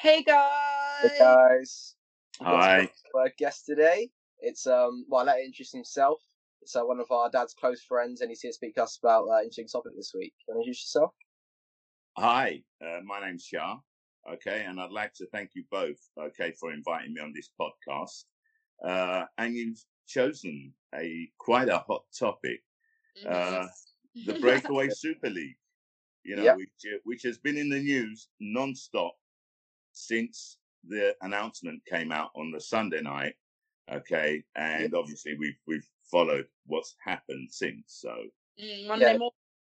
Hey guys. Hey guys. We've Hi. special, uh, guest today. It's um well, I'll let him introduce himself. It's uh, one of our dad's close friends, and he's here to speak to us about uh, interesting topic this week. Can you introduce yourself? Hi, uh, my name's Shar. Okay, and I'd like to thank you both, okay, for inviting me on this podcast. Uh, and you've chosen a quite a hot topic, Mhm. uh, the Breakaway Super League. You know, Yep. which uh, which has been in the news non-stop since the announcement came out on the Sunday night. Okay, and obviously we've we've followed what's happened since. So Mm, Monday Yeah. morning,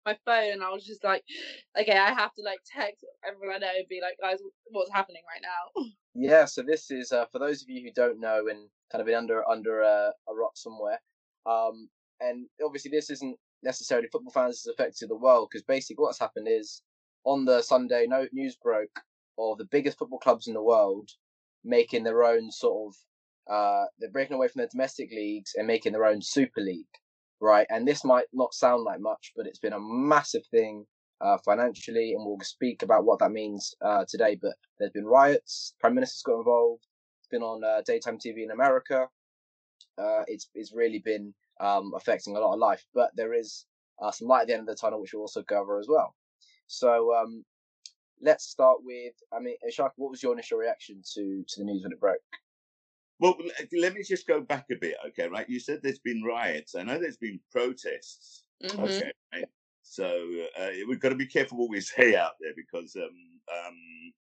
my phone, I was just like, okay, I have to like text everyone I know and be like, guys, what's happening right now? Yeah. So this is uh, for those of you who don't know and kind of been under under a, a rock somewhere. Um, and obviously this isn't necessarily football fans has affected the world because basically what's happened is on the Sunday, no news broke of the biggest football clubs in the world making their own sort of uh, they're breaking away from their domestic leagues and making their own super league, right? And this might not sound like much, but it's been a massive thing uh, financially, and we'll speak about what that means uh, today. But there's been riots, prime minister's got involved. It's been on uh, daytime TV in America. Uh, it's it's really been um, affecting a lot of life, but there is uh, some light at the end of the tunnel, which we'll also cover as well. So um, let's start with. I mean, Ishaq, what was your initial reaction to to the news when it broke? Well, let me just go back a bit, okay? Right, you said there's been riots. I know there's been protests. Mhm. Okay, right? so uh, we've got to be careful what we say out there because um, um,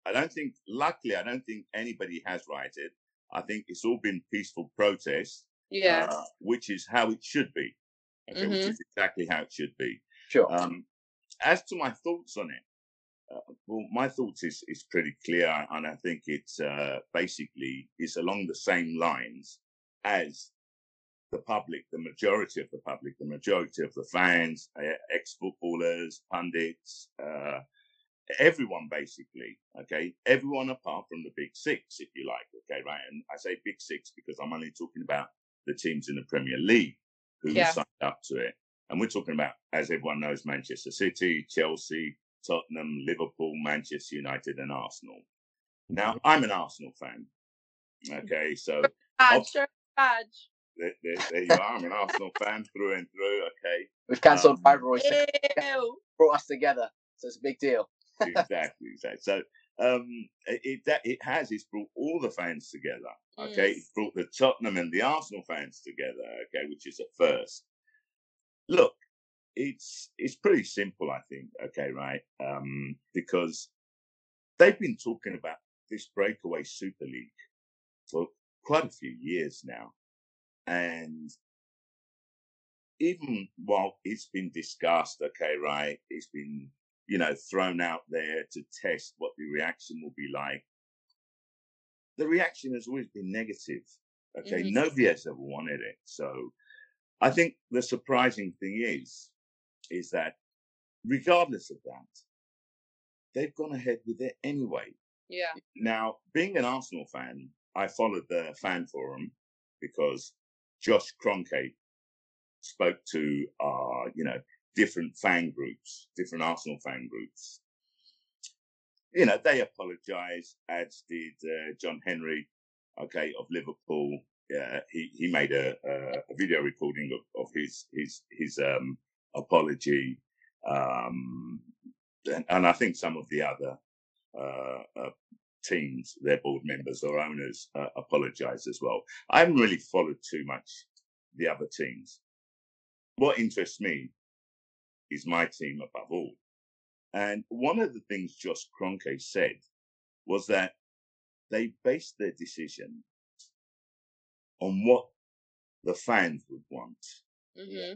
I don't think, luckily, I don't think anybody has rioted. I think it's all been peaceful protests, Yeah. uh, which is how it should be. Okay, which is exactly how it should be. Sure. Um, as to my thoughts on it, uh, well, my thoughts is is pretty clear, and I think it's uh, basically is along the same lines as the public, the majority of the public, the majority of the fans, uh, ex-footballers, pundits, uh, everyone basically. Okay, everyone apart from the big six, if you like. Okay, right, and I say big six because I'm only talking about the teams in the Premier League who Yeah. signed up to it. And we're talking about, as everyone knows, Manchester City, Chelsea, Tottenham, Liverpool, Manchester United, and Arsenal. Now, I'm an Arsenal fan. Okay, so Badge, show badge. there, there, there you are. I'm an Arsenal fan through and through. Okay, We've cancelled um, rivalry, so Ew. brought us together, so it's a big deal. exactly, exactly. So um, it it- that it has. It's brought all the fans together. Okay, Mm. it's brought the Tottenham and the Arsenal fans together. Okay, which is a first. Look, it's it's pretty simple, I think. Okay, right? Um, because they've been talking about this breakaway Super League for quite a few years now, and even while it's been discussed, okay, right, it's been you know thrown out there to test what the reaction will be like. The reaction has always been negative. Okay, Mhm. nobody has ever wanted it. So, I think the surprising thing is, is that regardless of that, they've gone ahead with it anyway. Yeah. Now, being an Arsenal fan, I followed the fan forum because Josh Kroenke spoke to, uh, you know, different fan groups, different Arsenal fan groups. You know, they apologized, as did uh, John Henry, okay, of Liverpool. Uh, he he made a, a, a video recording of, of his his his um, apology, um, and, and I think some of the other uh, uh, teams, their board members or owners, uh, apologise as well. I haven't really followed too much the other teams. What interests me is my team above all. And one of the things Josh Kroenke said was that they based their decision on what the fans would want. hmm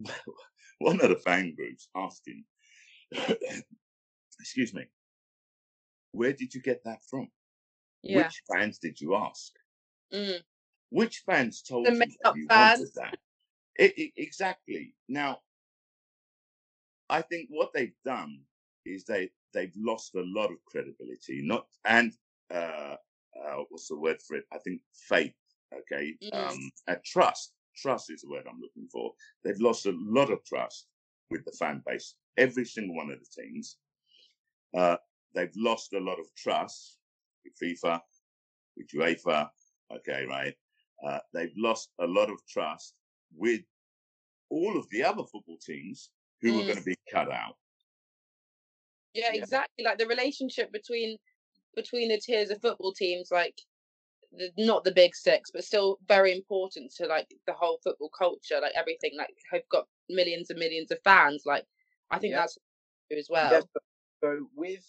One of the fan groups asked him, excuse me, where did you get that from? Yeah. Which fans did you ask? Mm. Which fans told The you that you wanted that? It, it- exactly. Now, I think what they've done is they they've lost a lot of credibility, not and uh, uh, what's the word for it? I think faith. Okay, Mm. um, and trust. Trust is the word I'm looking for. They've lost a lot of trust with the fan base. Every single one of the teams. Uh, they've lost a lot of trust with FIFA, with UEFA. Okay, right. Uh, they've lost a lot of trust with all of the other football teams who mm. are going to be cut out. Yeah, yeah, exactly. Like the relationship between between the tiers of football teams, like the, not the big six, but still very important to like the whole football culture, like everything. Like have got millions and millions of fans. Like I think yeah. that's as well. Yeah, so with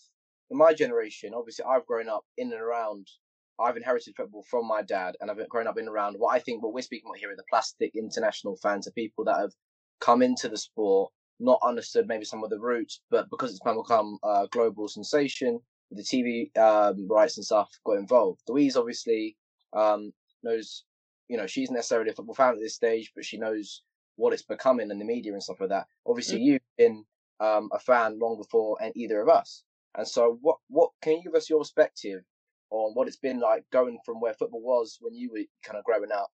my generation, obviously, I've grown up in and around. I've inherited football from my dad, and I've grown up in and around what I think what we're speaking about here are the plastic international fans, are people that have come into the sport, not understood maybe some of the roots, but because it's become a global sensation, the TV um, rights and stuff got involved. Louise obviously um, knows, you know, she's necessarily a football fan at this stage, but she knows what it's becoming in the media and stuff like that. Obviously, mm-hmm. you've been um, a fan long before and either of us. And so, what what can you give us your perspective on what it's been like going from where football was when you were kind of growing up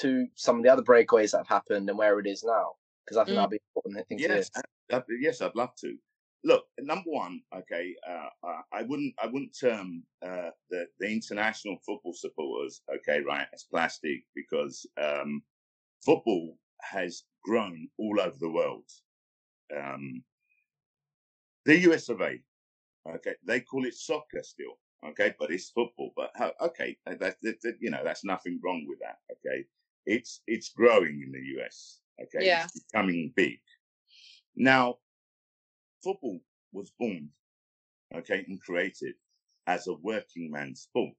to some of the other breakaways that have happened and where it is now? Because I think mm. that'd be important thing yes, to yes, I'd love to. Look, number one, okay, uh, uh, I wouldn't, I wouldn't term uh, the the international football supporters, okay, right, as plastic because um, football has grown all over the world. Um, the US of A, okay, they call it soccer still, okay, but it's football. But okay, that, that, that, you know that's nothing wrong with that, okay. It's it's growing in the US, okay, yeah. it's becoming big. Now, football was born, okay, and created as a working man's sport.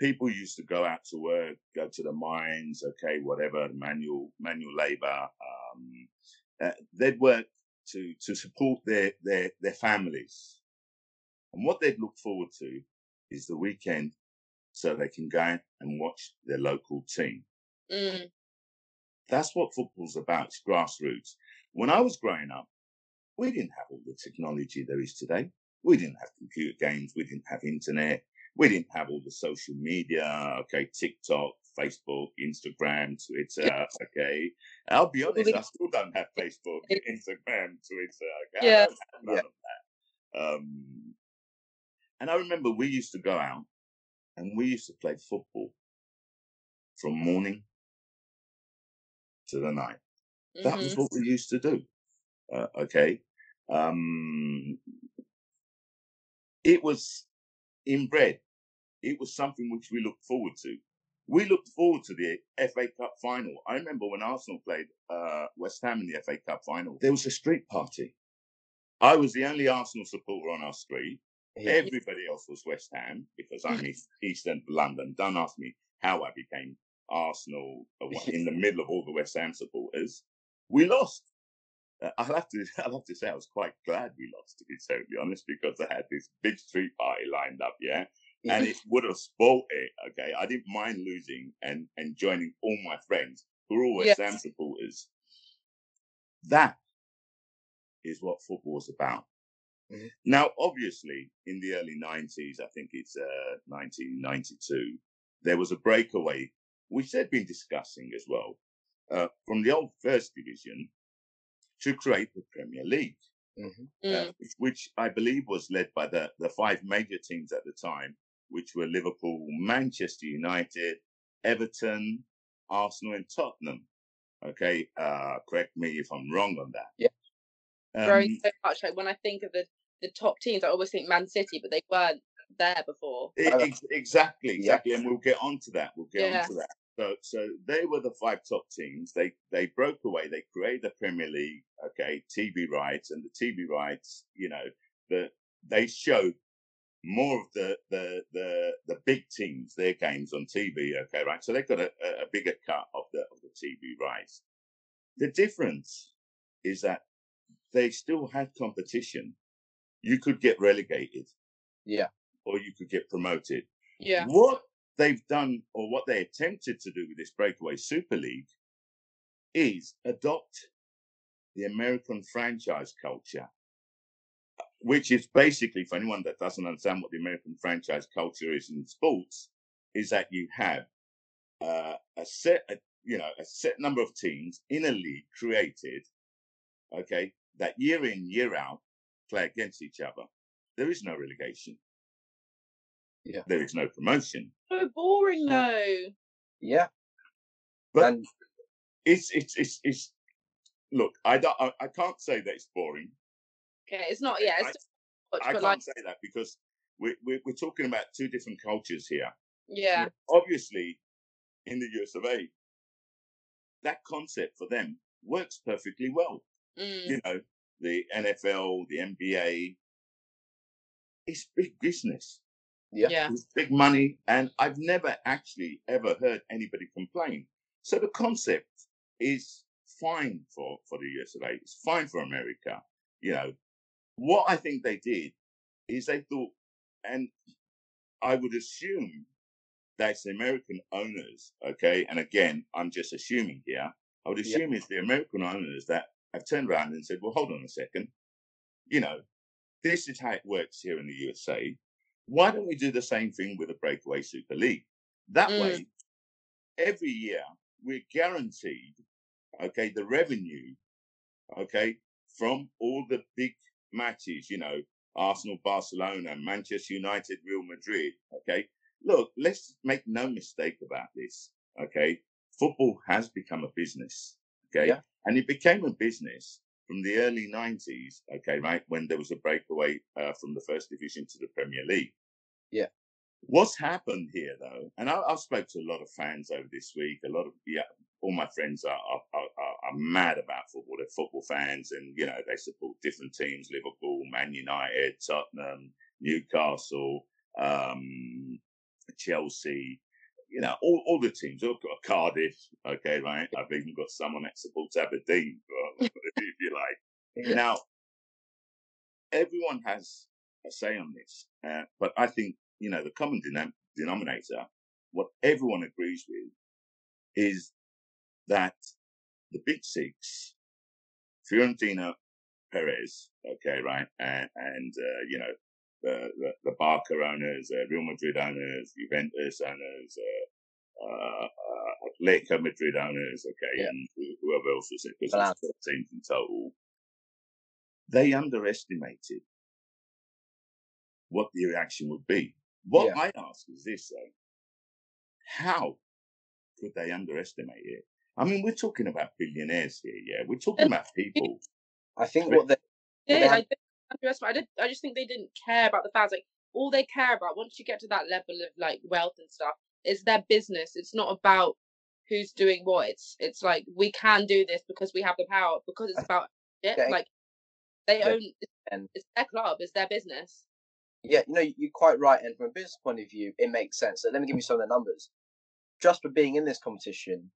People used to go out to work, go to the mines, okay, whatever, manual manual labor. Um, uh, they'd work to to support their their their families, and what they'd look forward to is the weekend, so they can go and watch their local team. Mm. That's what football's about. It's grassroots. When I was growing up, we didn't have all the technology there is today. We didn't have computer games. We didn't have internet. We didn't have all the social media. Okay, TikTok, Facebook, Instagram, Twitter. Okay, I'll be honest, I still don't have Facebook, Instagram, Twitter. Okay? Yeah. none yeah. of that. Um, and I remember we used to go out and we used to play football from morning to the night. Mm-hmm. That was mm-hmm. what we used to do. Uh, okay. Um, it was inbred. It was something which we looked forward to. We looked forward to the FA Cup final. I remember when Arsenal played uh, West Ham in the FA Cup final, there was a street party. I was the only Arsenal supporter on our street. Yeah. Everybody else was West Ham because I'm East, East End London. Don't ask me how I became Arsenal uh, in the middle of all the West Ham supporters. We lost. Uh, I'll have to I'll have to say I was quite glad we lost to be totally honest because I had this big street party lined up, yeah. And it would have spoilt it, okay. I didn't mind losing and and joining all my friends who are all West Ham supporters. That is what football is about. Mm-hmm. Now, obviously, in the early 90s, I think it's uh, 1992, there was a breakaway, which they'd been discussing as well, uh, from the old First Division to create the Premier League, mm-hmm. uh, mm. which I believe was led by the, the five major teams at the time, which were Liverpool, Manchester United, Everton, Arsenal, and Tottenham. Okay, uh, correct me if I'm wrong on that. Yeah. Um, Very so much. Like when I think of the, the top teams, I always think Man City, but they weren't there before. It, exactly, exactly, yeah. and we'll get onto that. We'll get yeah. onto that. So, so they were the five top teams. They they broke away. They created the Premier League. Okay, TV rights and the TV rights. You know, the they showed more of the the the the big teams their games on TV. Okay, right. So they got a, a bigger cut of the of the TV rights. The difference is that they still had competition. You could get relegated. Yeah. Or you could get promoted. Yeah. What they've done or what they attempted to do with this breakaway Super League is adopt the American franchise culture, which is basically, for anyone that doesn't understand what the American franchise culture is in sports, is that you have uh, a set, a, you know, a set number of teams in a league created, okay, that year in, year out play against each other. there is no relegation. Yeah. There is no promotion. So boring though. Yeah. But and it's it's it's it's look, I don't I, I can't say that it's boring. Okay, it's not. Yeah, it's I- much, I can't like, say that because we're, we're we're talking about two different cultures here. yeah, Obviously, in the US of A, that concept for them works perfectly well. mm, You know, the NFL, the NBA, it's big business. Yeah. yeah, It's big money, and I've never actually ever heard anybody complain. So the concept is fine for for the US of A. It's fine for America. You know, what I think they did is they thought, and I would assume that's the American owners, okay. And again, I'm just assuming here. I would Yeah. assume it's the American owners that have turned around and said, "Well, hold on a second. You know, this is how it works here in the USA why don't we do the same thing with the breakaway super league? That Mm. way every year we're guaranteed okay the revenue okay from all the big matches you know arsenal barcelona manchester united real madrid okay? Look let's make no mistake about this okay? Football has become a business okay? Yeah. and it became a business from the early 90s okay right when there was a breakaway uh, from the first division to the premier league Yeah. what's happened here though and I, i've spoke to a lot of fans over this week a lot of yeah all my friends are are, are, are are mad about football they're football fans and you know they support different teams liverpool man united tottenham newcastle um chelsea you know, all, all the teams. I've got Cardiff, okay, right? I've even got someone that supports Aberdeen, if you like. Yeah. Now, everyone has a say on this, uh, but I think, you know, the common denom- denominator, what everyone agrees with, is that the big six, Florentino, Perez, okay, right, and, and uh, you know, the, the, the Barca owners, uh, Real Madrid owners, Juventus owners, uh, uh, uh, Atletico Madrid owners, okay, Yeah. and whoever else was it, because there's 12 teams in total. They underestimated what the reaction would be. What Yeah. I ask is this, though. How could they underestimate it? I mean, we're talking about billionaires here, yeah? We're talking about people. I think what they did. they I, have- did underestimate- I did. I just think they didn't care about the fans. Like all they care about once you get to that level of like wealth and stuff is their business. It's not about who's doing what. It's it's like we can do this because we have the power. Because it's about it. Yeah, Like they own. It's, it's their club. It's their business. Yeah, you know, you're quite right. And from a business point of view, it makes sense. So let me give you some of the numbers. Just for being in this competition,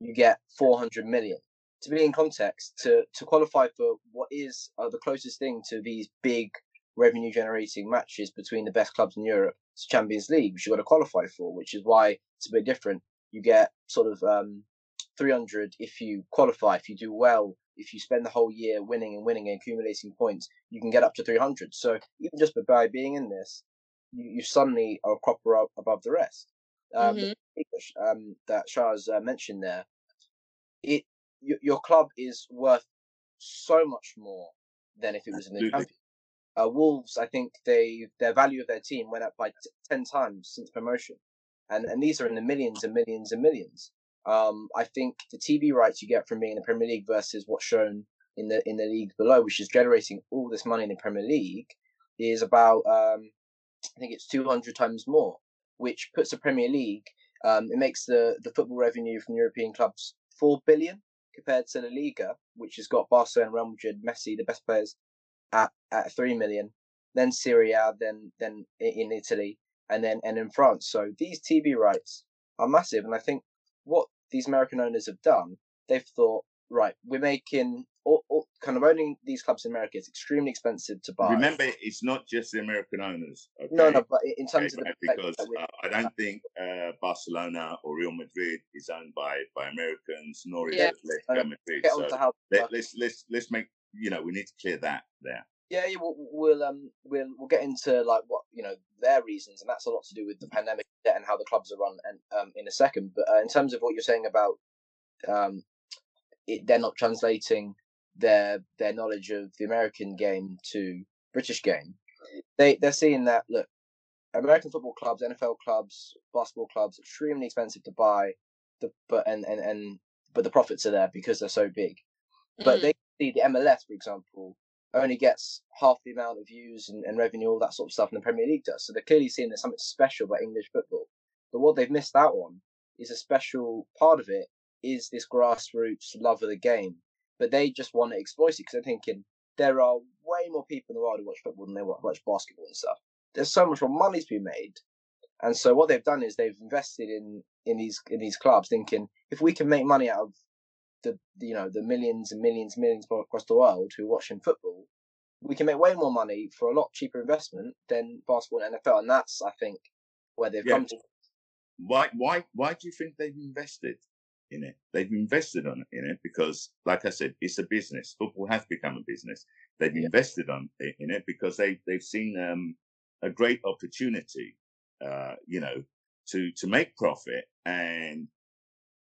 you get 400 million. To be in context, to, to qualify for what is uh, the closest thing to these big revenue generating matches between the best clubs in Europe, it's Champions League, which you've got to qualify for, which is why it's a bit different. You get sort of um, 300 if you qualify, if you do well, if you spend the whole year winning and winning and accumulating points, you can get up to 300. So even just by being in this, you, you suddenly are a cropper up above the rest. Um, the Mhm. that Sh- um, that Shar's uh, mentioned there, it your, your club is worth so much more than if it was in the Absolutely. Uh, Wolves, I think they their value of their team went up by t- ten times since promotion, and and these are in the millions and millions and millions. Um, I think the TV rights you get from being in the Premier League versus what's shown in the in the league below, which is generating all this money in the Premier League, is about um, I think it's two hundred times more, which puts the Premier League. Um, it makes the the football revenue from European clubs four billion compared to La Liga, which has got Barcelona, and Real Madrid, Messi, the best players, at at three million. Then Serie A, then then in Italy, and then and in France. So these TV rights are massive, and I think what these American owners have done, they've thought, right, we're making all, all, kind of owning these clubs in America is extremely expensive to buy. Remember, it's not just the American owners. Okay? no, no, but in- in Okay, terms of the because uh, I don't think uh, Barcelona or Real Madrid is owned by, by Americans, nor is Yeah. Atletico Madrid. get So on to how let, let's let's let's make you know we need to clear that there. Yeah, yeah, we'll, we'll um we'll we'll get into like what you know their reasons, and that's a lot to do with the pandemic and how the clubs are run, and um in a second. But uh, in terms of what you're saying about um, it, they're not translating their their knowledge of the American game to British game. they they're seeing that look, American football clubs, NFL clubs, basketball clubs, extremely expensive to buy, the but and and and but the profits are there because they're so big. But Mm. they see the MLS, for example, only gets half the amount of views and, and revenue, all that sort of stuff, than the Premier League does. So they're clearly seeing there's something special about English football. But what they've missed out on is a special part of it is this grassroots love of the game. But they just want to exploit it because they're thinking there are way more people in the world who watch football than they watch basketball and stuff. There's so much more money to be made. And so what they've done is they've invested in in these in these clubs, thinking if we can make money out of the you know the millions and millions and millions across the world who are watching football, we can make way more money for a lot cheaper investment than basketball and NFL, and that's I think where they've Yeah, come to. Why, why, why do you think they've invested in it? They've invested on in it because, like I said, it's a business. Football has become a business. They've Yeah. invested on in it because they they've seen um, a great opportunity, uh, you know, to to make profit, and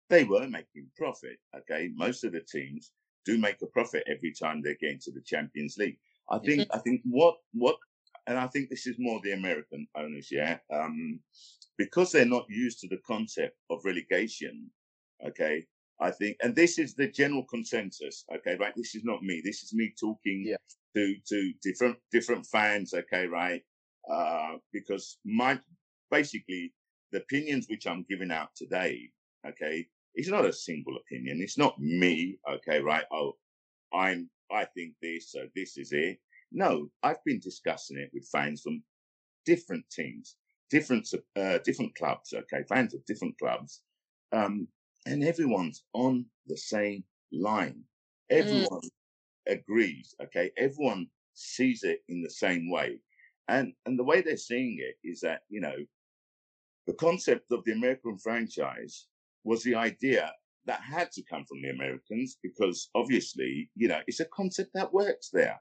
they were making profit. Okay, most of the teams do make a profit every time they get into the Champions League. I think I think what what and I think this is more the American owners, yeah. Um, because they're not used to the concept of relegation, okay, I think, and this is the general consensus, okay, right? This is not me. This is me talking Yeah. to to different different fans, okay, right? Uh, because my basically the opinions which I'm giving out today, okay, it's not a single opinion. It's not me, okay, right? Oh, I'm I think this, so this is it. No, I've been discussing it with fans from different teams, different uh, different clubs. Okay, fans of different clubs, um, and everyone's on the same line. Everyone agrees. Okay, everyone sees it in the same way, and and the way they're seeing it is that you know the concept of the American franchise was the idea that had to come from the Americans because obviously, you know, it's a concept that works there.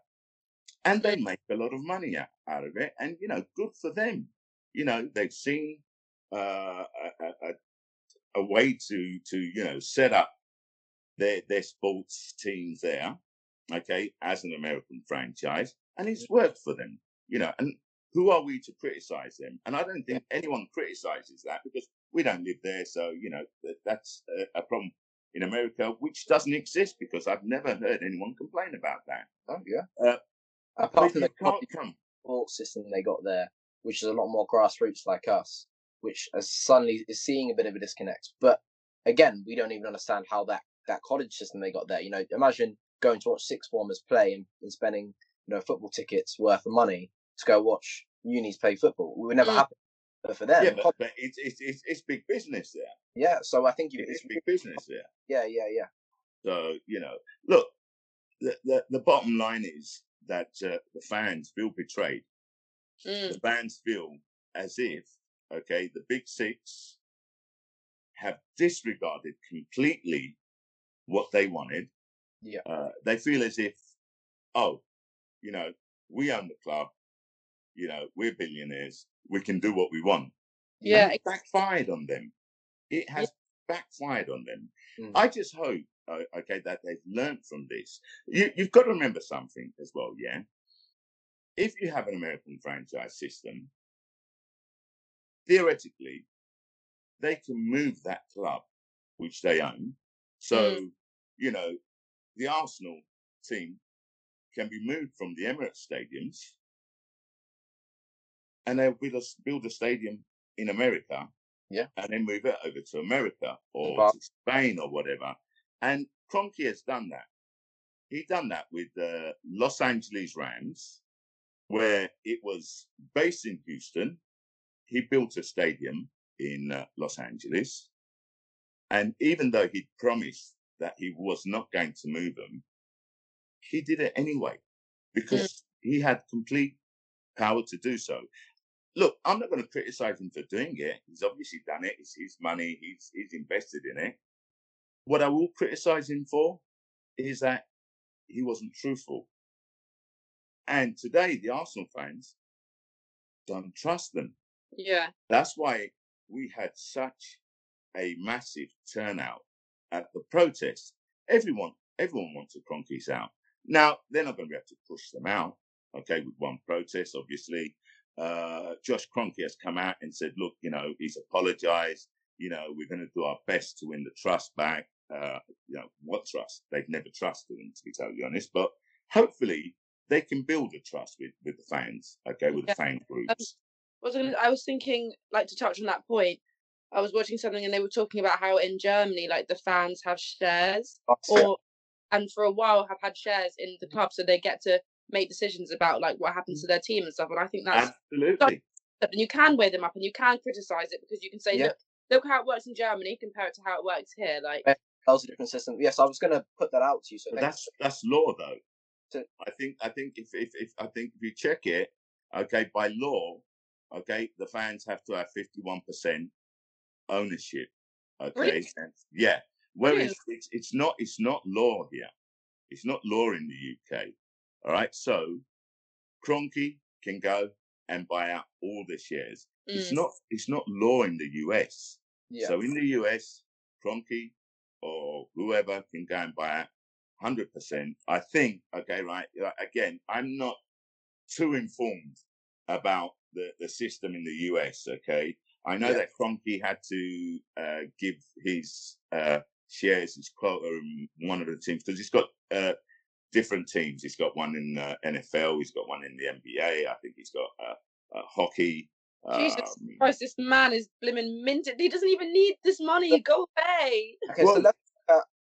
And they make a lot of money out, of it. And, you know, good for them. You know, they've seen uh, a, a, a way to, to, you know, set up their, their sports teams there, okay, as an American franchise. And it's worked for them, you know, and who are we to criticize them? And I don't think anyone criticizes that because we don't live there. So, you know, that, that's a, a problem in America, which doesn't exist because I've never heard anyone complain about that. Oh yeah. Uh, Apart from the can't support system they got there, which is a lot more grassroots like us, which is suddenly is seeing a bit of a disconnect. But again, we don't even understand how that that college system they got there. You know, imagine going to watch six formers play and, and spending you know football tickets worth of money to go watch unis play football. It would never Mm. happen. But for them, Yeah, but, but it's, it's, it's, it's big business there. yeah. So I think you, It's it's big business there. yeah, yeah, yeah. So, you know, look, the, the, the bottom line is that uh, the fans feel betrayed. Mm. The fans feel as if, okay, the big six have disregarded completely what they wanted. Yeah. Uh, they feel as if, oh, you know, we own the club, you know, we're billionaires, we can do what we want. Yeah, And it backfired on them. It has backfired on them. Mm. I just hope, uh, okay, that they've learned from this. You, you've got to remember something as well, yeah. If you have an American franchise system, theoretically, they can move that club which they own. So, you know, the Arsenal team can be moved from the Emirates stadiums, and they'll build a, build a stadium in America Yeah. and then move it over to America or Wow. to Spain or whatever. And Kroenke has done that. He done that with the Los Angeles Rams, where it was based in Houston. He built a stadium in uh, Los Angeles, and even though he promised that he was not going to move them, he did it anyway because he had complete power to do so look, I'm not going to criticize him for doing it. He's obviously done it. It's his money. He's he's invested in it. What I will criticize him for is that he wasn't truthful. And today, the Arsenal fans don't trust them. Yeah. That's why we had such a massive turnout at the protest. Everyone, everyone wants wanted Kroenkes out. Now they're not going to be able to push them out, okay, with one protest, obviously. Uh, Josh Kroenke has come out and said, look, you know, he's apologized. You know, we're going to do our best to win the trust back. Uh, you know, what trust? They've never trusted him, to be totally honest. But hopefully they can build a trust with, with the fans, okay, with yeah. the fan um, groups. Um, I, was I was thinking, like, to touch on that point, I was watching something and they were talking about how in Germany, like, the fans have shares That's or, it. and for a while have had shares in the club, so they get to make decisions about, like, what happens to their team and stuff. And I think that's absolutely. And you can weigh them up and you can criticize it because you can say, yeah. look, look how it works in Germany compared to how it works here. Like, that was a different system. Yes, I was going to put that out to you. So that's that's law, though to, I think I think if, if if I think if you check it, okay, by law, okay, the fans have to have fifty one percent ownership. Okay, really? yeah. Whereas really? it's it's not it's not law here. It's not law in the UK. All right, so Kroenke can go and buy out all the shares. Mm. It's not it's not law in the US. Yeah. So in the US, Kroenke or whoever can go and buy out hundred percent. I think okay, right. Again, I'm not too informed about the the system in the US. Okay, I know yeah. that Kroenke had to uh, give his uh, shares, his quota in one of the teams because he's got uh, different teams. He's got one in the NFL. He's got one in the NBA. I think he's got uh, uh, hockey. Jesus um, Christ, this man is blimmin' minted. He doesn't even need this money. Go away. Okay, well, so let's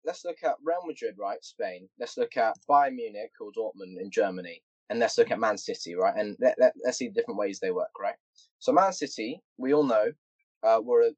let's look at Real Madrid, right? Spain. Let's look at Bayern Munich or Dortmund in Germany. And let's look at Man City, right? And let, let, let's see the different ways they work, right? So Man City, we all know, uh, were a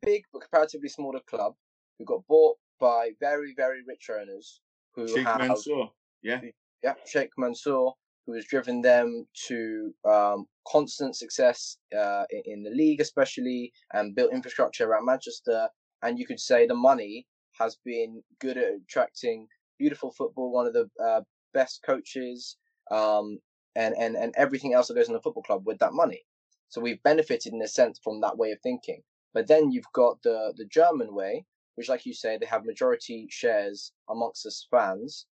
big but comparatively smaller club who got bought by very, very rich owners who Sheikh have, Mansour. Yeah. Yeah, Sheikh Mansour, who has driven them to um, constant success uh, in, the league, especially, and built infrastructure around Manchester. And you could say the money has been good at attracting beautiful football, one of the uh, best coaches, um, and, and, and everything else that goes in the football club with that money. So we've benefited in a sense from that way of thinking. But then you've got the, the German way, which, like you say, they have majority shares amongst us fans,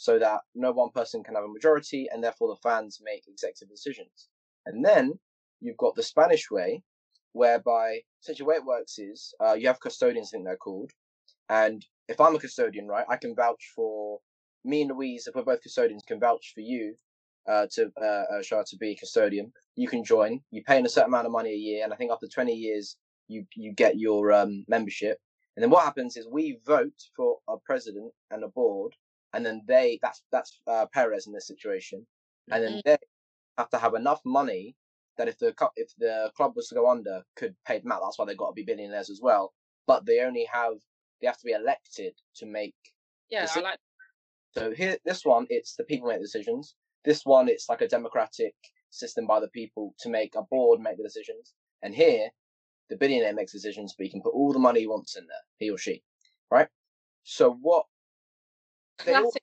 so that no one person can have a majority, and therefore the fans make executive decisions. And then you've got the Spanish way, whereby essentially way it works is uh, you have custodians, I think they're called, and if I'm a custodian, right, I can vouch for me and Louise, if we're both custodians, can vouch for you uh, to uh, uh, to be a custodian. You can join. You pay in a certain amount of money a year, and I think after 20 years, you you get your um, membership. And then what happens is we vote for a president and a board, and then they that's that's uh, Perez in this situation, and then mm-hmm. they have to have enough money that if the if the club was to go under, could pay them out. That's why they've got to be billionaires as well. But they only have they have to be elected to make. Yeah, decisions. I like. So here, this one, it's the people make decisions. This one, it's like a democratic system by the people to make a board make the decisions. And here, the billionaire makes decisions, but he can put all the money he wants in there, he or she, right? So what? Classic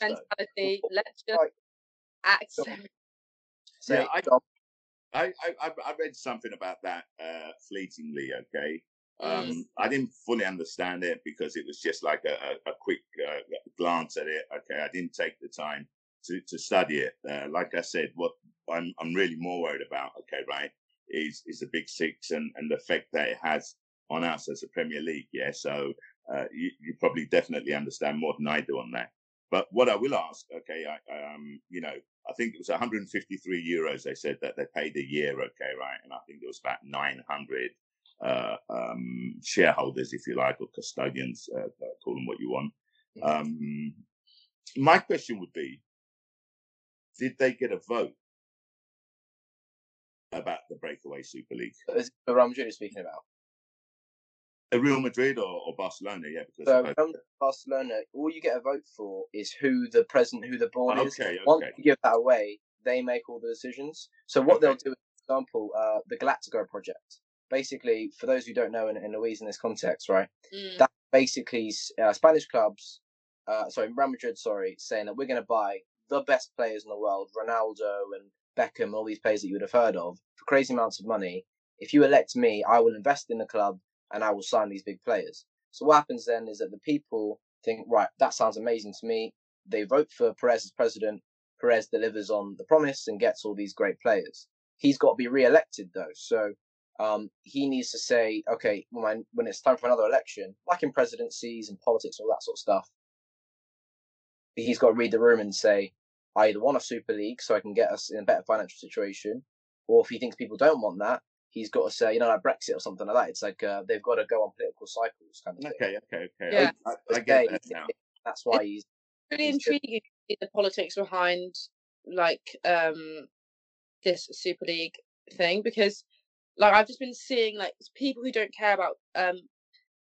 mentality. Let's just like, accept. yeah, I, I, I, I read something about that uh, fleetingly. Okay, um, mm. I didn't fully understand it because it was just like a, a, a quick uh, glance at it. Okay, I didn't take the time to, to study it. Uh, like I said, what I'm I'm really more worried about, okay, right, is is the Big Six and, and the effect that it has on us as a Premier League. Yeah, so uh, you, you probably definitely understand more than I do on that. But what I will ask, okay, I, um, you know, I think it was 153 euros they said that they paid a year, okay, right, and I think it was about 900 uh, um, shareholders, if you like, or custodians, uh, uh, call them what you want. Mm-hmm. Um, my question would be, did they get a vote about the breakaway Super League? Is Real Madrid speaking about? A Real Madrid or, or Barcelona, yeah. Because so Barcelona, all you get a vote for is who the president, who the board is. Okay, okay. Once you give that away, they make all the decisions. So what okay. they'll do, for example, uh, the Galactico project basically, for those who don't know, and, and Louise in this context, right? Mm. That basically uh, Spanish clubs, uh, sorry, Real Madrid, sorry, saying that we're going to buy the best players in the world, Ronaldo and Beckham, all these players that you would have heard of, for crazy amounts of money. If you elect me, I will invest in the club and I will sign these big players. So what happens then is that the people think, right, that sounds amazing to me. They vote for Perez as president, Perez delivers on the promise and gets all these great players. He's got to be re-elected though, so um, he needs to say, okay, when when it's time for another election, like in presidencies and politics, all that sort of stuff, he's got to read the room and say, I either want a Super League so I can get us in a better financial situation, or if he thinks people don't want that, he's got to say, you know, like Brexit or something like that. It's like uh, they've got to go on political cycles, kind of thing. Okay, okay, okay. Yeah. I, I, I get that now. That's why he's really He's good. intriguing to see the politics behind like um this Super League thing because like I've just been seeing like people who don't care about um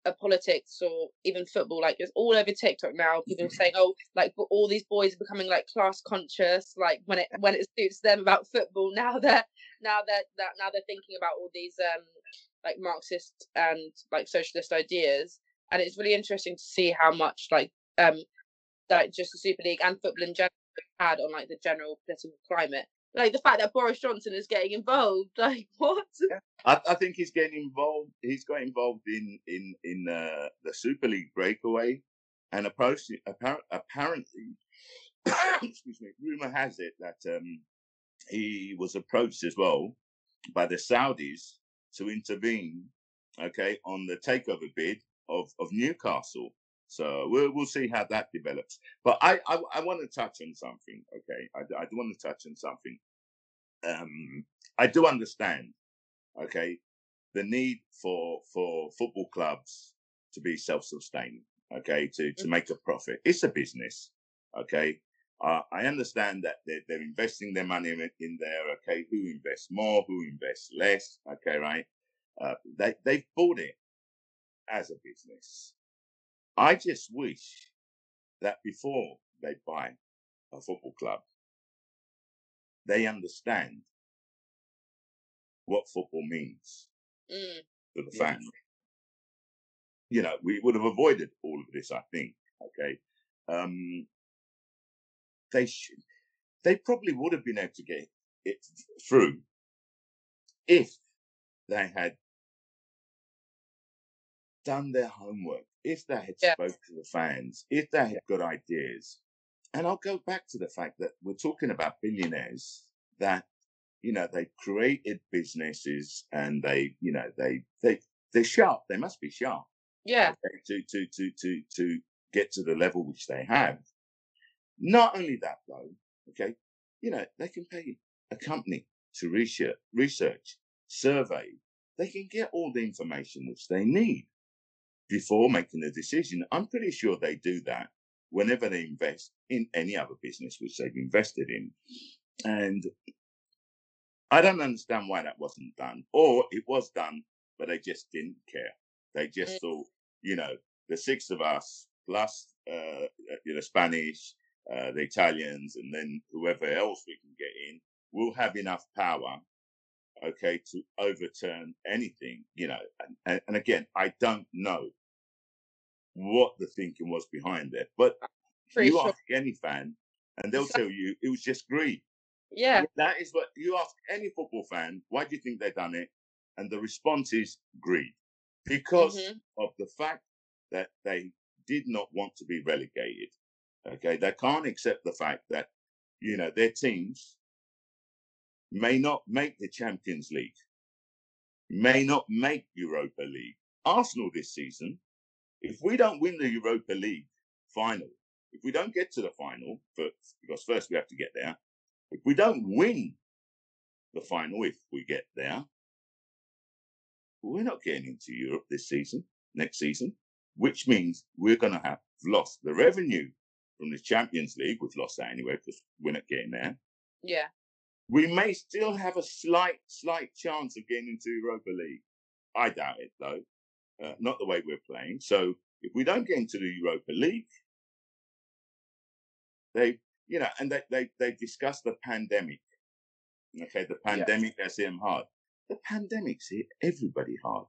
uh, politics or even football like it's all over TikTok now. People saying oh like all these boys are becoming like class conscious like when it when it suits them about football. Now they're now they're that now they're thinking about all these um like Marxist and like socialist ideas. And it's really interesting to see how much like um like just the Super League and football in general had on like the general political climate. Like the fact that Boris Johnson is getting involved, like what? I, I think he's getting involved. He's got involved in in in uh, the Super League breakaway, and approach, appar- apparently, excuse me. Rumor has it that um, he was approached as well by the Saudis to intervene, okay, on the takeover bid of of Newcastle. So we'll we'll see how that develops. But I I, I want to touch on something. Okay, I, I do want to touch on something. Um, I do understand. Okay, the need for for football clubs to be self-sustaining. Okay, to to make a profit. It's a business. Okay. Uh, I understand that they're, they're investing their money in, in there. Okay, who invests more, who invests less? Okay, right? Uh, they they've bought it as a business. I just wish that before they buy a football club, they understand what football means Mm, to the Yeah. fan. You know, we would have avoided all of this, I think. Okay. Um, they should, they probably would have been able to get it through if they had done their homework, if they had Yeah. spoke to the fans, if they had got ideas. And I'll go back to the fact that we're talking about billionaires that, you know, they created businesses and they, you know, they, they, they're sharp. They must be sharp yeah, to, to, to, to, to get to the level which they have. Not only that though, okay, you know, they can pay a company to research, research, survey. They can get all the information which they need before making a decision. I'm pretty sure they do that whenever they invest in any other business which they've invested in. And I don't understand why that wasn't done, or it was done, but they just didn't care. They just Mm. thought, you know, the six of us plus uh, you know Spanish, uh, the Italians, and then whoever else we can get in, will have enough power, okay, to overturn anything, you know. And, and, and again, I don't know what the thinking was behind it, but pretty you sure. ask any fan, and they'll tell you it was just greed. Yeah, That is what you ask any football fan, why do you think they've done it? And the response is greed. Because Mhm. of the fact that they did not want to be relegated. Okay. They can't accept the fact that, you know, their teams may not make the Champions League, may not make Europa League. Arsenal this season, if we don't win the Europa League final, if we don't get to the final, but because first we have to get there, if we don't win the final, if we get there, we're not getting into Europe this season, next season, which means we're going to have lost the revenue from the Champions League. We've lost that anyway because we're not getting there. yeah, We may still have a slight, slight chance of getting into Europa League. I doubt it though. Uh, not the way we're playing. So if we don't get into the Europa League, they, you know, and they, they, they discussed the pandemic. Okay. The Yeah. pandemic has hit them hard. The pandemic's hit everybody hard.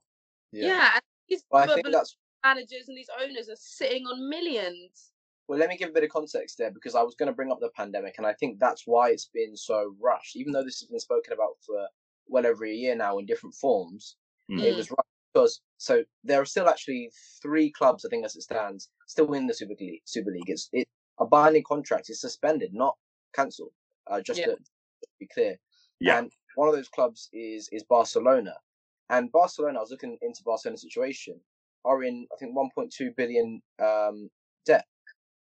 yeah. and these Well, I think football that's managers and these owners are sitting on millions. well. Let me give a bit of context there because I was going to bring up the pandemic, and I think that's why it's been so rushed. Even though this has been spoken about for well over a year now in different forms, Mm. it was rushed because so there are still actually three clubs, I think, as it stands, still in the Super League. Super League. It's it a binding contract is suspended, not cancelled. Uh, just Yeah. to be clear. Yeah. And one of those clubs is is Barcelona, and Barcelona. I was looking into Barcelona's situation. Are in I think 1.2 billion um, debt,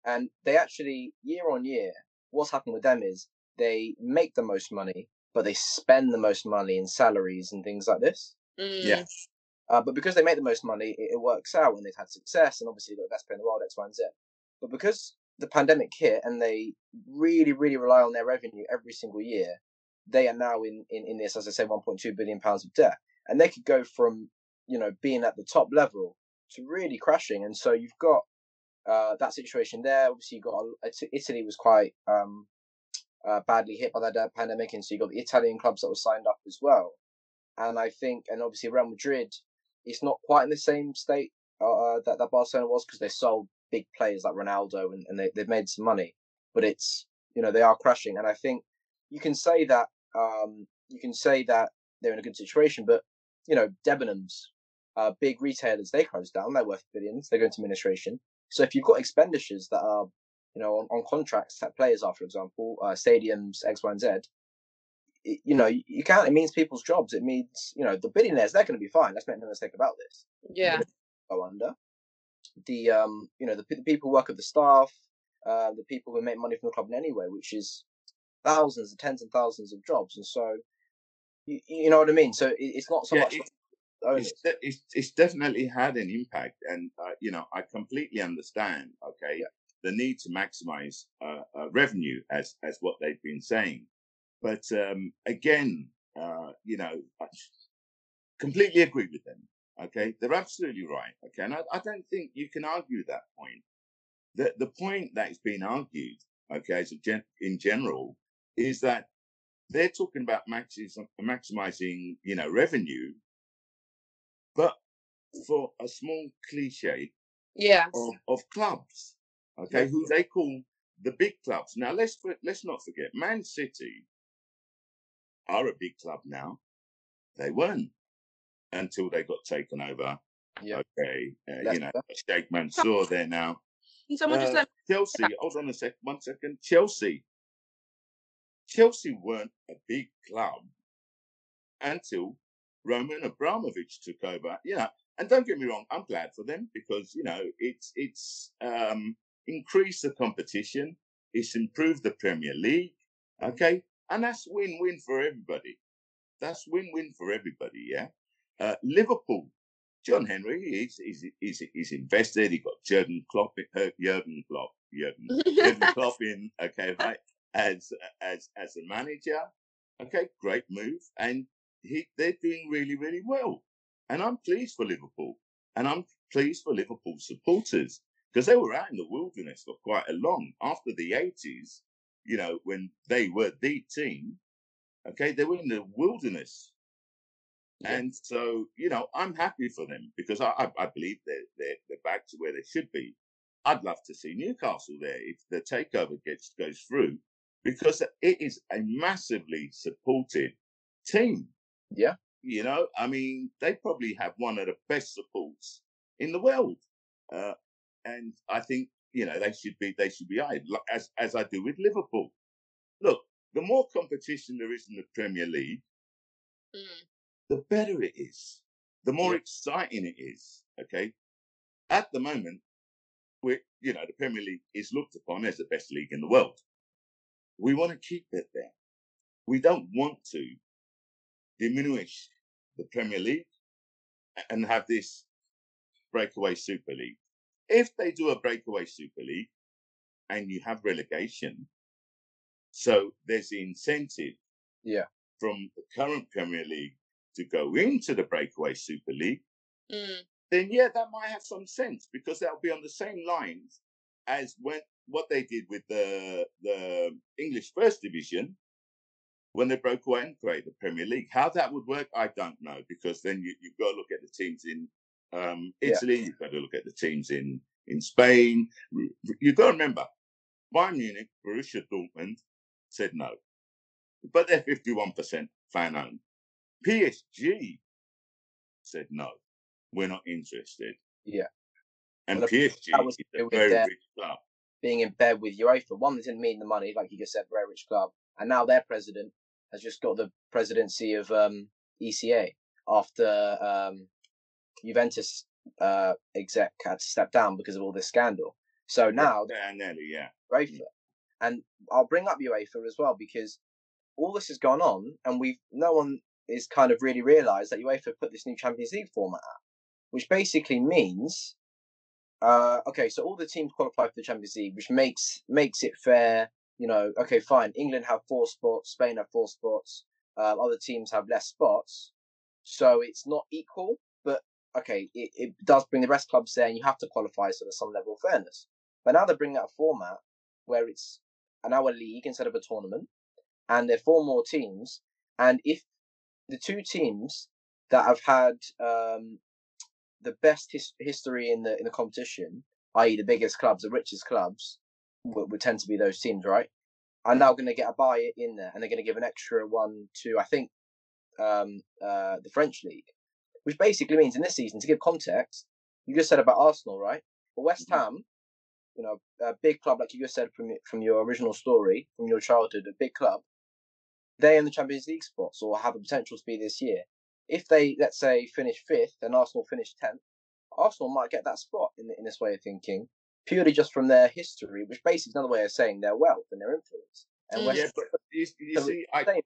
and they actually year on year. What's happened with them is they make the most money, but they spend the most money in salaries and things like this. Yeah. Uh, but because they make the most money, it, it works out when they've had success, and obviously the best player in the world, X, Y, and Z. But because the pandemic hit and they really, really rely on their revenue every single year, they are now in, in, in this, as I say, 1.2 billion pounds of debt, and they could go from you know being at the top level to really crashing. And so you've got uh, that situation there. Obviously, you got Italy was quite um, uh, badly hit by that pandemic, and so you got the Italian clubs that were signed up as well. And I think, and obviously Real Madrid, it's not quite in the same state uh, that that Barcelona was because they sold big players like Ronaldo and, and they they've made some money, but it's you know they are crashing. And I think you can say that um, you can say that they're in a good situation, but you know Debenhams, uh, big retailers, they closed down. They're worth billions. They go into administration. So if you've got expenditures that are you know on, on contracts that players are, for example, uh, stadiums X, Y, and Z. You know, you can't. It means people's jobs. It means you know the billionaires. They're going to be fine. Let's make no mistake about this Yeah. go under. The um, you know, the, the people who work at the staff, uh, the people who make money from the club in any way, which is thousands and tens and thousands of jobs, and so you, you know what I mean. So it, it's not so Yeah, much it- the it's, de- it's, it's definitely had an impact, and uh, you know I completely understand. Okay, Yeah. the need to maximize uh, uh, revenue, as as what they've been saying, but um, again, uh, you know, I completely agree with them. Okay, they're absolutely right. Okay, and I, I don't think you can argue that point. The the point that is being argued, okay, gen- in general, is that they're talking about maxis- maximizing, you know, revenue, but for a small cliche Yeah. of, of clubs, okay, who they call the big clubs. Now let's let's not forget, Man City are a big club now. They weren't until they got taken over. Yeah. Okay, uh, you know. Sheikh Mansour there now. Can someone just Uh, let Chelsea, hold on a sec, one second. Chelsea. Chelsea weren't a big club until Roman Abramovich took over. Yeah. and don't get me wrong, I'm glad for them because you know it's it's um, increased the competition, it's improved the Premier League, okay, and that's win-win for everybody. That's win-win for everybody. Yeah, uh, Liverpool. John Henry is is is is invested. He got Jurgen Klopp, uh, Jurgen Klopp, Jurgen Jurgen Klopp in. Okay, right as as as a manager. Okay, great move, and he they're doing really really well, and I'm pleased for Liverpool, and I'm pleased for Liverpool supporters because they were out in the wilderness for quite a long after the 80s. You know when they were the team. Okay, they were in the wilderness. Yeah. And so, you know, I'm happy for them because I, I, I believe they're, they're, they're back to where they should be. I'd love to see Newcastle there if the takeover gets goes through, because it is a massively supported team. Yeah. You know, I mean, they probably have one of the best supports in the world, uh, and I think you know they should be they should be eyed like- as as I do with Liverpool. Look, the more competition there is in the Premier League, Mm. the better it is, the more Yeah. exciting it is. Okay. At the moment, we you know the Premier League is looked upon as the best league in the world. We want to keep it there. We don't want to diminish the Premier League and have this breakaway Super League. If they do a breakaway Super League and you have relegation, so there's the incentive Yeah. from the current Premier League to go into the breakaway Super League, Mm. then yeah, that might have some sense because that'll be on the same lines as when what they did with the the English First Division when they broke away and created the Premier League. How that would work, I don't know because then you, you've got to look at the teams in um, Yeah. Italy, you've got to look at the teams in in Spain. You've got to remember, Bayern Munich, Borussia Dortmund said no, but they're fifty-one percent fan owned. PSG said no, we're not interested. Yeah. And Well, PSG was is a very rich club. being in bed with UEFA. One, that didn't mean the money, like you just said, very rich club, and now their president has just got the presidency of um, ECA after um, Juventus uh, exec had to step down because of all this scandal. So now, yeah, nearly, yeah. UEFA, and I'll bring up UEFA as well because all this has gone on, and we've no one is kind of really realised that UEFA put this new Champions League format out, which basically means, uh, okay, so all the teams qualify for the Champions League, which makes makes it fair. You know, okay, fine. England have four spots, Spain have four spots, uh, other teams have less spots, so it's not equal. But okay, it, it does bring the rest clubs there, and you have to qualify, so there's some level of fairness. But now they're bringing out a format where it's an hour league instead of a tournament, and there are four more teams. And if the two teams that have had um, the best his- history in the in the competition, i.e., the biggest clubs, the richest clubs, would, would tend to be those teams, right? Are now going to get a buy in there, and they're going to give an extra one to I think um, uh, the French league, which basically means in this season, to give context, you just said about Arsenal, right? But West Ham, you know, a big club like you just said from from your original story, from your childhood, a big club, they in the Champions League spots or have a potential to be this year. If they let's say finish fifth and Arsenal finish tenth, Arsenal might get that spot in in this way of thinking purely just from their history, which basically is another way of saying their wealth and their influence. And mm. yeah, but you, you see, I,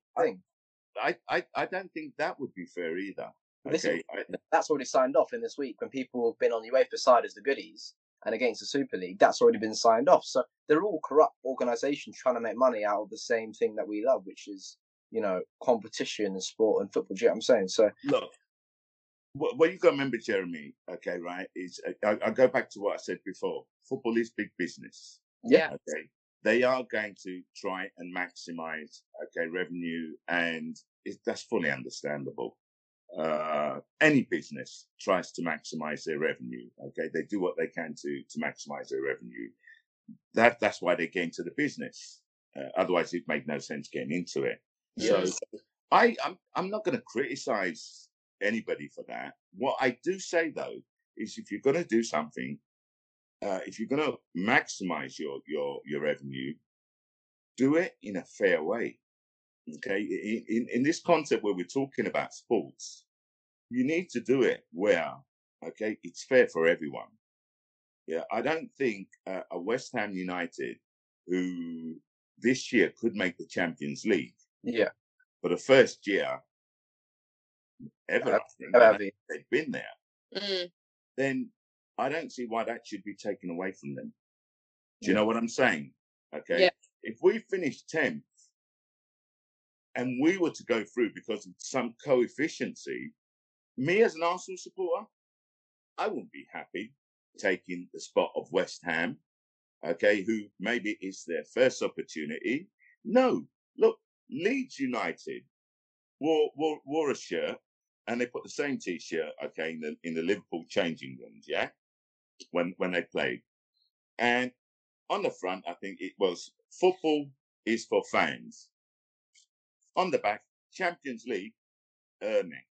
I, I, I don't think that would be fair either. Okay, is, I, that's already signed off in this week when people have been on UEFA side as the goodies and against the Super League. That's already been signed off. So they're all corrupt organisations trying to make money out of the same thing that we love, which is you know competition and sport and football. Do you know what I'm saying? So look, what, you've got to remember, Jeremy, okay, right, is uh, I, I, go back to what I said before. Football is big business. Yeah. Okay. They are going to try and maximize, okay, revenue, and it, that's fully understandable. Uh, any business tries to maximize their revenue. Okay, they do what they can to to maximize their revenue. That that's why they get into the business. Uh, otherwise, it made no sense getting into it. Yes. So, I I'm I'm not going to criticize anybody for that. What I do say though is if you're going to do something, uh, if you're going to maximize your your your revenue, do it in a fair way. Okay, in, in, in this concept where we're talking about sports, you need to do it where okay it's fair for everyone. Yeah, I don't think uh, a West Ham United who this year could make the Champions League. Yeah. For the first year ever, uh, they've been there, mm. then I don't see why that should be taken away from them. Do you know what I'm saying? Okay. Yeah. If we finish 10th and we were to go through because of some coefficiency, me as an Arsenal supporter, I wouldn't be happy taking the spot of West Ham, okay, who maybe it's their first opportunity. No, look, Leeds United wore, wore, wore a shirt and they put the same T-shirt, okay, in the in the Liverpool changing rooms, yeah, when when they played, and on the front, I think it was football is for fans. On the back, Champions League earning,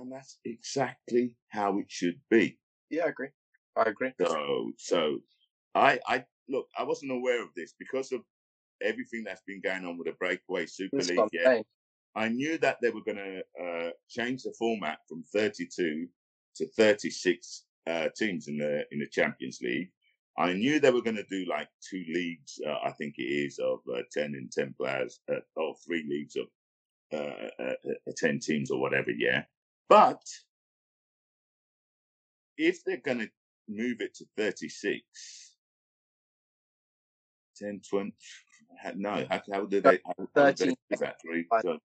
and that's exactly how it should be. Yeah, I agree. I agree. So, so I, I look, I wasn't aware of this because of everything that's been going on with the breakaway Super League. Yeah, I knew that they were going to uh, change the format from 32 to 36 uh, teams in the in the Champions League. I knew they were going to do like two leagues, uh, I think it is, of uh, 10 and 10 players, uh, or three leagues of uh, 10 teams or whatever, yeah. But if they're going to move it to 36, 10, 20, no, how, how do they, how, how do they do that? So,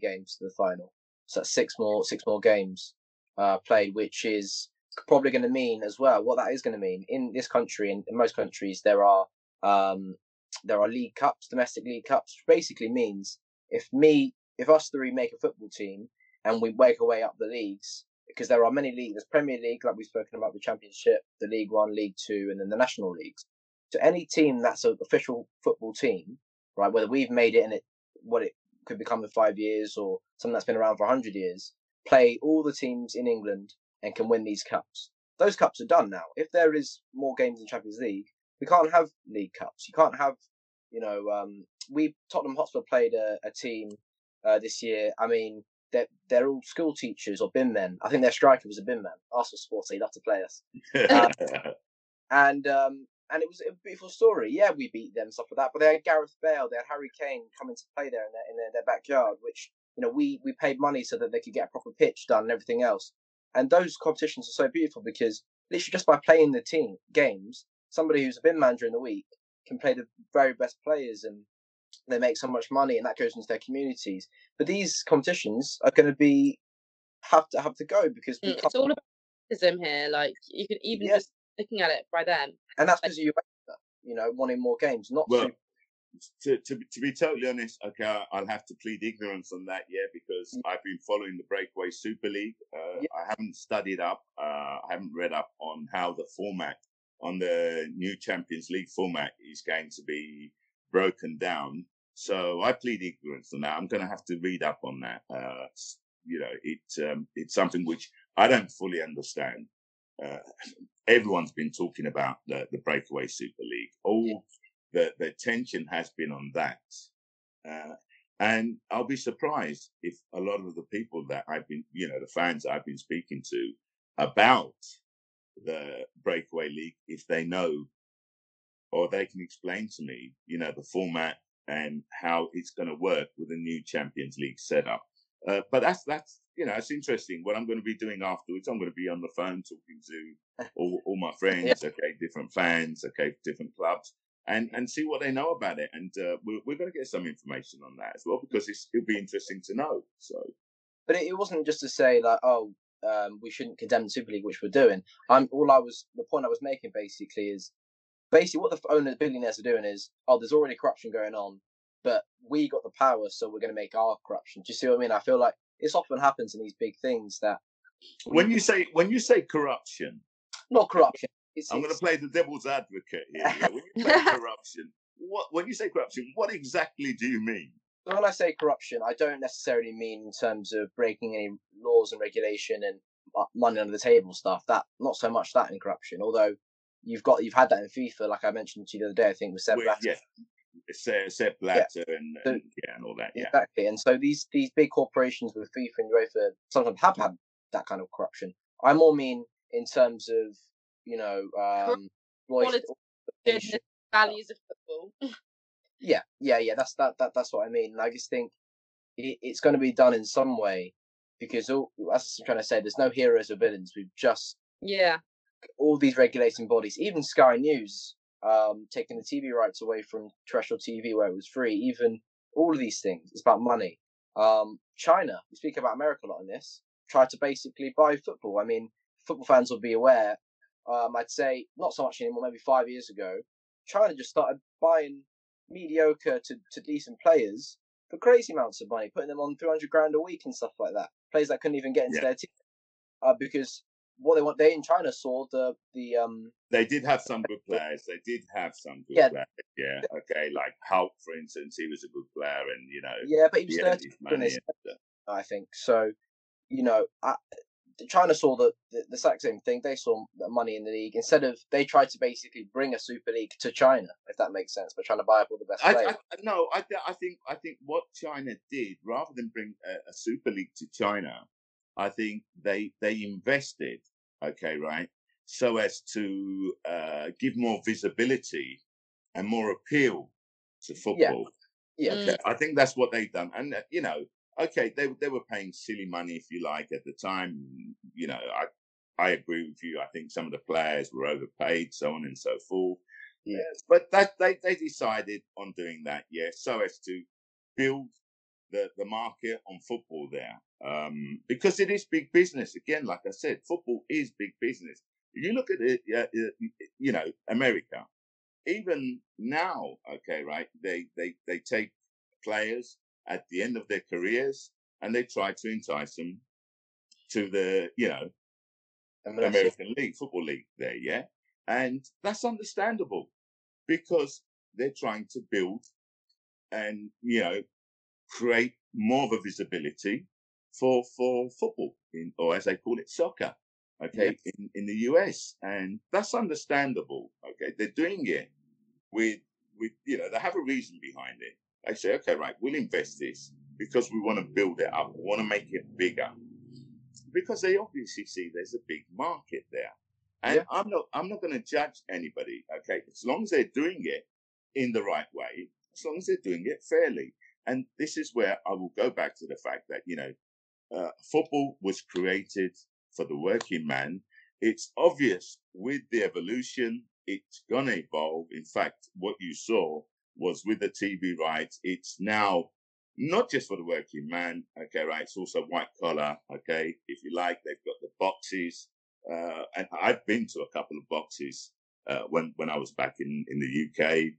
games to the final. So that's six more six more games uh, played, which is probably going to mean as well. What that is going to mean in this country and in most countries there are um, there are league cups, domestic league cups, which basically means if me if us three make a football team and we work our way up the leagues because there are many leagues. There's Premier League, like we've spoken about, the Championship, the League One, League Two, and then the national leagues. So any team that's an official football team, right, whether we've made it and it what it could become in five years or something that's been around for 100 years, play all the teams in England and can win these cups. Those cups are done now. If there is more games in Champions League, we can't have League Cups. You can't have, you know, um, we Tottenham Hotspur played a, a team uh, this year. I mean, they're they're all school teachers or bin men. I think their striker was a bin man. Arsenal supporter, he'd love to play us. Um, and um, and it was a beautiful story. Yeah, we beat them stuff like that, but they had Gareth Bale, they had Harry Kane coming to play there in their in their, their backyard, which you know we we paid money so that they could get a proper pitch done and everything else. And those competitions are so beautiful because literally just by playing the team games, somebody who's a bin man during the week can play the very best players and they make so much money and that goes into their communities. But these competitions are going to be have to have to go because mm, it's all about here. Like you can even yeah. just looking at it by then, and that's because like, you you know wanting more games, not well, to, to, to be totally honest, okay, I'll have to plead ignorance on that, yeah, because mm. I've been following the Breakaway Super League. Uh, yeah. I haven't studied up, uh, I haven't read up on how the format on the new Champions League format is going to be broken down. So I plead ignorance on that. I'm going to have to read up on that. Uh, you know, it um, it's something which I don't fully understand. Uh, everyone's been talking about the, the Breakaway Super League. All the, the tension has been on that. Uh, and I'll be surprised if a lot of the people that I've been, you know, the fans I've been speaking to about the breakaway league, if they know or they can explain to me, you know, the format and how it's going to work with a new Champions League setup. Uh, but that's that's you know it's interesting. What I'm going to be doing afterwards, I'm going to be on the phone talking to all, all my friends, okay, different fans, okay, different clubs, and and see what they know about it. And uh, we're, we're going to get some information on that as well because it'll be interesting to know. So, but it, it wasn't just to say like, oh, um, we shouldn't condemn the Super League, which we're doing. I'm all I was the point I was making basically is basically what the owners, billionaires are doing is, oh, there's already corruption going on, but we got the power, so we're going to make our corruption. Do you see what I mean? I feel like this often happens in these big things that when you say when you say corruption, not corruption. It's, I'm going to play the devil's advocate here. Yeah? When you say corruption, what when you say corruption, what exactly do you mean? When I say corruption, I don't necessarily mean in terms of breaking any laws and regulation and uh, money under the table stuff. That not so much that in corruption. Although you've got you've had that in FIFA, like I mentioned to you the other day. I think with Sepp Blatter. Yeah. Sepp Blatter yeah. And, and, yeah, and all that. Yeah. Exactly. And so these these big corporations with FIFA and UEFA sometimes have had that kind of corruption. I more mean in terms of you know, um, Quality, goodness, values of football. yeah, yeah, yeah. That's that, that. That's what I mean. And I just think it, it's going to be done in some way because, all, as I'm trying to say, there's no heroes or villains. We've just yeah all these regulating bodies, even Sky News, um, taking the TV rights away from terrestrial TV where it was free. Even all of these things, it's about money. Um, China, we speak about America a lot in this, tried to basically buy football. I mean, football fans will be aware um, I'd say not so much anymore, maybe five years ago, China just started buying mediocre to, to decent players for crazy amounts of money, putting them on 300 grand a week and stuff like that. Players that couldn't even get into yeah. their team. Uh, because what they want, they in China saw the, the, um, they did have some good players. They did have some good yeah. players. Yeah. Okay. Like Hulk, for instance, he was a good player and, you know, yeah, but he was 30 I think. So, you know, I, China saw the, the, the exact same thing. They saw money in the league instead of they tried to basically bring a super league to China, if that makes sense, by trying to buy up all the best players. I, I, no, I, I think I think what China did, rather than bring a, a super league to China, I think they they invested, okay, right, so as to uh, give more visibility and more appeal to football. Yeah. yeah. Okay. I think that's what they've done, and uh, you know, okay, they they were paying silly money, if you like, at the time. You know, I I agree with you. I think some of the players were overpaid, so on and so forth. Yes, but that they they decided on doing that, yes, so as to build the the market on football there, um, because it is big business. Again, like I said, football is big business. If you look at it, uh, you know, America, even now, okay, right? They they they take players at the end of their careers and they try to entice them to the, you know, American League, Football League there, yeah? And that's understandable because they're trying to build and, you know, create more of a visibility for, for football in, or as they call it, soccer. okay, in, in the US. And that's understandable. Okay. They're doing it with, with, you know, they have a reason behind it. They say, okay, right, we'll invest this because we want to build it up. We want to make it bigger because they obviously see there's a big market there. And Yeah. I'm not, I'm not going to judge anybody. Okay. As long as they're doing it in the right way, as long as they're doing it fairly. And this is where I will go back to the fact that, you know, uh, football was created for the working man. It's obvious with the evolution, it's going to evolve. In fact, what you saw was with the TV rights, it's now not just for the working man. Okay, right. It's also white collar. Okay. If you like, they've got the boxes. Uh, and I've been to a couple of boxes, uh, when, when I was back in, in the UK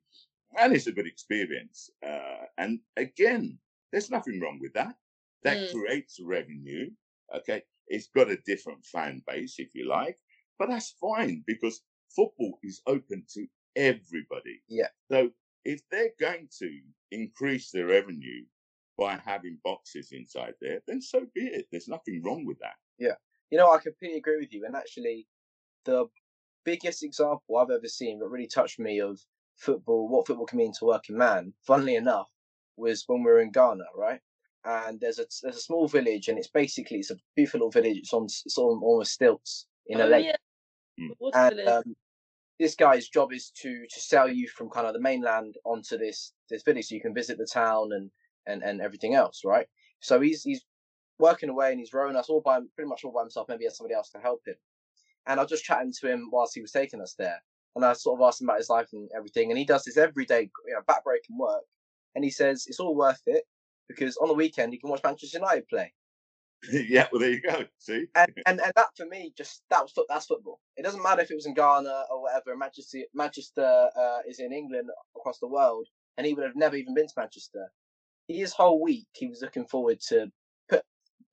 and it's a good experience. Uh, and again, there's nothing wrong with that. That Mm. creates revenue. Okay. It's got a different fan base, if you like, but that's fine because football is open to everybody. Yeah. So if they're going to increase their revenue by having boxes inside there, then so be it. There's nothing wrong with that. Yeah. You know, I completely agree with you. And actually, the biggest example I've ever seen that really touched me of football, what football can mean to working man, funnily enough, was when we were in Ghana, right? And there's a there's a small village, and it's basically it's a beautiful little village. It's on it's on almost stilts in a Oh, lake. yeah. Mm. And village. um, this guy's job is to to sell you from kind of the mainland onto this this village, so you can visit the town and and and everything else, right? So he's he's working away and he's rowing us all by pretty much all by himself. Maybe he has somebody else to help him. And I was just chatting to him whilst he was taking us there, and I sort of asked him about his life and everything. And he does this everyday, you know, backbreaking work, and he says it's all worth it because on the weekend he can watch Manchester United play. yeah. Well, there you go. See? and, and and that for me just that was that's football. It doesn't matter if it was in Ghana or whatever. Manchester Manchester uh, is in England across the world, and he would have never even been to Manchester. His whole week he was looking forward to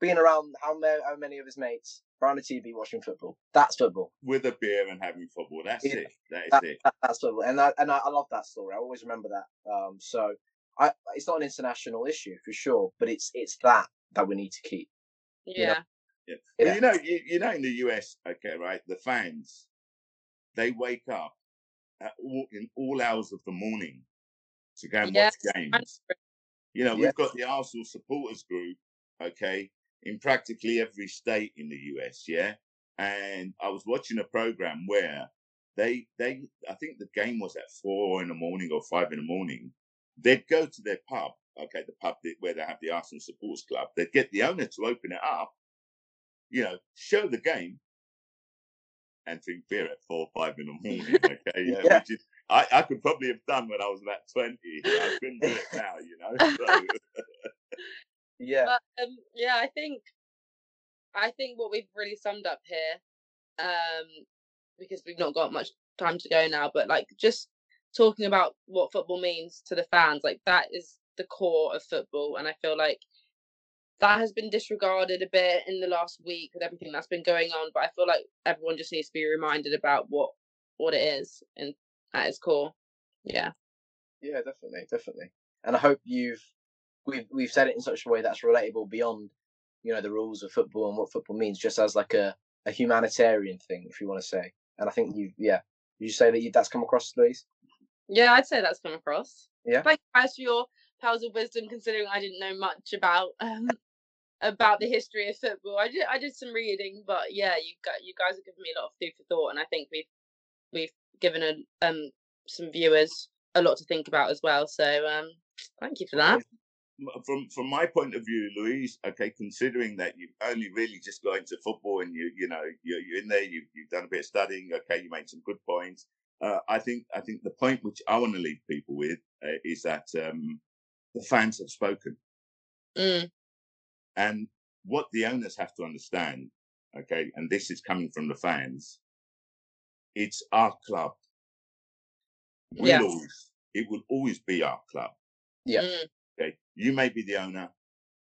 being around how many, how many of his mates around the TV watching football. That's football. With a beer and having football. That's Yeah. it. That is That, it. that- that's football, and I, and I, I love that story. I always remember that. Um, so I it's not an international issue for sure, but it's it's that that we need to keep. yeah. Yeah. Yeah. Well, you know, you, you know, in the US, okay, right, the fans, they wake up at all, in all hours of the morning to go and Yes, watch games. You know, we've got the Arsenal supporters group, okay, in practically every state in the US, yeah. And I was watching a program where they, they, I think the game was at four in the morning or five in the morning. They'd go to their pub, okay, the pub where they have the Arsenal supporters club. They'd get the owner to open it up, you know, show the game, and drink beer at four or five in the morning. Okay, yeah, Yeah. which is I, I could probably have done when I was about twenty. I couldn't do it now, you know. So, Yeah, But um, yeah, I think I think what we've really summed up here, um, because we've not got much time to go now, but like just talking about what football means to the fans, like that is the core of football, and I feel like that has been disregarded a bit in the last week with everything that's been going on. But I feel like everyone just needs to be reminded about what what it is and at its core. Yeah. Yeah, definitely, definitely. And I hope you've we've we've said it in such a way that's relatable beyond, you know, the rules of football and what football means, just as like a, a humanitarian thing, if you want to say. And I think you, yeah, you say that you, that's come across, Louise. Yeah, I'd say that's come across. Yeah. Thank you guys for your pearls of wisdom, considering I didn't know much about um about the history of football. I did I did some reading, but yeah, you got you guys have given me a lot of food for thought, and I think we've we've given a, um some viewers a lot to think about as well. So um thank you for that. From from my point of view, Louise, okay, considering that you've only really just got into football and you you know you're, you're in there, you've you've done a bit of studying, okay, you made some good points. Uh, I think I think the point which I want to leave people with uh, is that um, the fans have spoken, Mm, and what the owners have to understand, okay, and this is coming from the fans, it's our club. We'll always, it will always be our club. Yeah. mm, Okay, you may be the owner,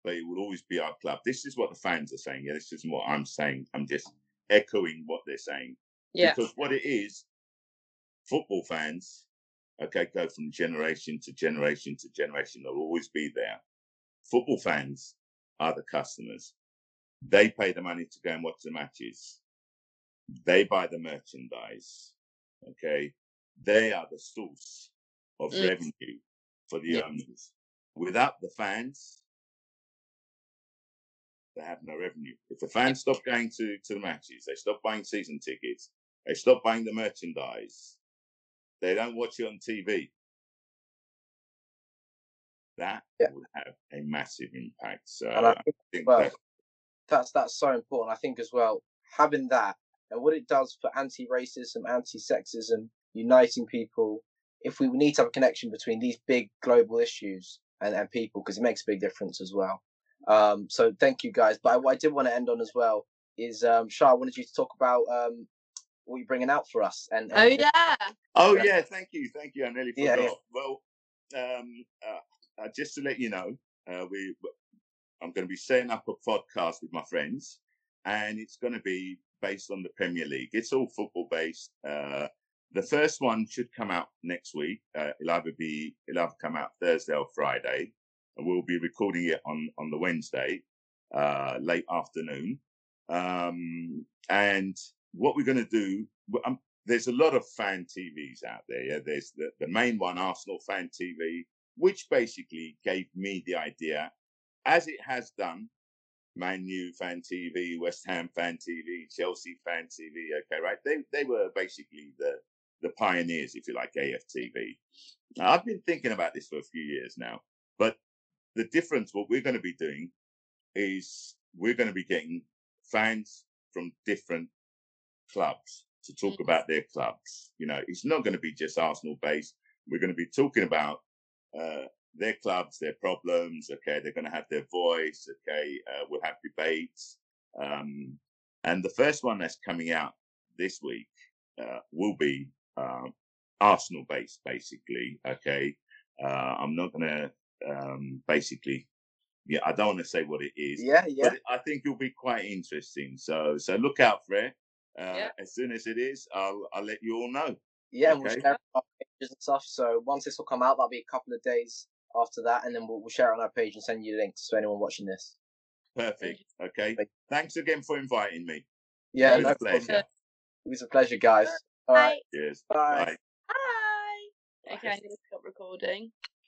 but it will always be our club. This is what the fans are saying. Yeah, this isn't what I'm saying. I'm just echoing what they're saying. yeah. Because what it is, football fans, okay, go from generation to generation to generation. They'll always be there. Football fans are the customers. They pay the money to go and watch the matches. they buy the merchandise. Okay, they are the source of Mm. revenue for the Yeah. owners. Without the fans, they have no revenue. If the fans stop going to, to the matches, they stop buying season tickets, they stop buying the merchandise, they don't watch it on TV. That Yeah. would have a massive impact. So And I I think think well, that, that's that's so important. I think as well having that and what it does for anti-racism, anti-sexism, uniting people. If we need to have a connection between these big global issues and, and people, because it makes a big difference as well. Um, so thank you guys. But I, what I did want to end on as well is um, Shar, I wanted you to talk about um, what you're bringing out for us. And, Oh yeah. Oh Yeah. yeah, thank you, thank you. I nearly Yeah, forgot. yeah. Well, um, uh, uh, just to let you know, uh, we I'm going to be setting up a podcast with my friends, and it's going to be based on the Premier League. It's all football based. Uh, the first one should come out next week. Uh, it'll either be it'll either come out Thursday or Friday, and we'll be recording it on on the Wednesday, uh, late afternoon. Um, and what we're going to do, um, there's a lot of fan TVs out there. Yeah? There's the, the main one, Arsenal Fan TV, which basically gave me the idea, as it has done, Man U Fan TV, West Ham Fan TV, Chelsea Fan TV. Okay, right? They they were basically the the pioneers, if you like, AFTV. Now, I've been thinking about this for a few years now, but the difference, what we're going to be doing, is we're going to be getting fans from different clubs to talk Mm. about their clubs. You know, it's not going to be just Arsenal based. We're going to be talking about uh, their clubs, their problems. Okay, they're going to have their voice. Okay, uh, we'll have debates. Um, and the first one that's coming out this week uh, will be um, Arsenal based, basically. Okay, uh, I'm not going to um, basically. Yeah, I don't want to say what it is, yeah, yeah, but I think it'll be quite interesting. So, so look out for it. Uh, Yeah. As soon as it is, I'll I'll let you all know. yeah. And we'll Okay. share our pages and stuff. So once this will come out, that'll be a couple of days after that, and then we'll, we'll share it on our page and send you links to anyone watching this. Perfect. Okay. Thanks again for inviting me. Yeah, It was no problem. pleasure. It was a pleasure, guys. All right, Bye. Cheers. bye. Bye. Bye. Okay, I'm gonna stop recording.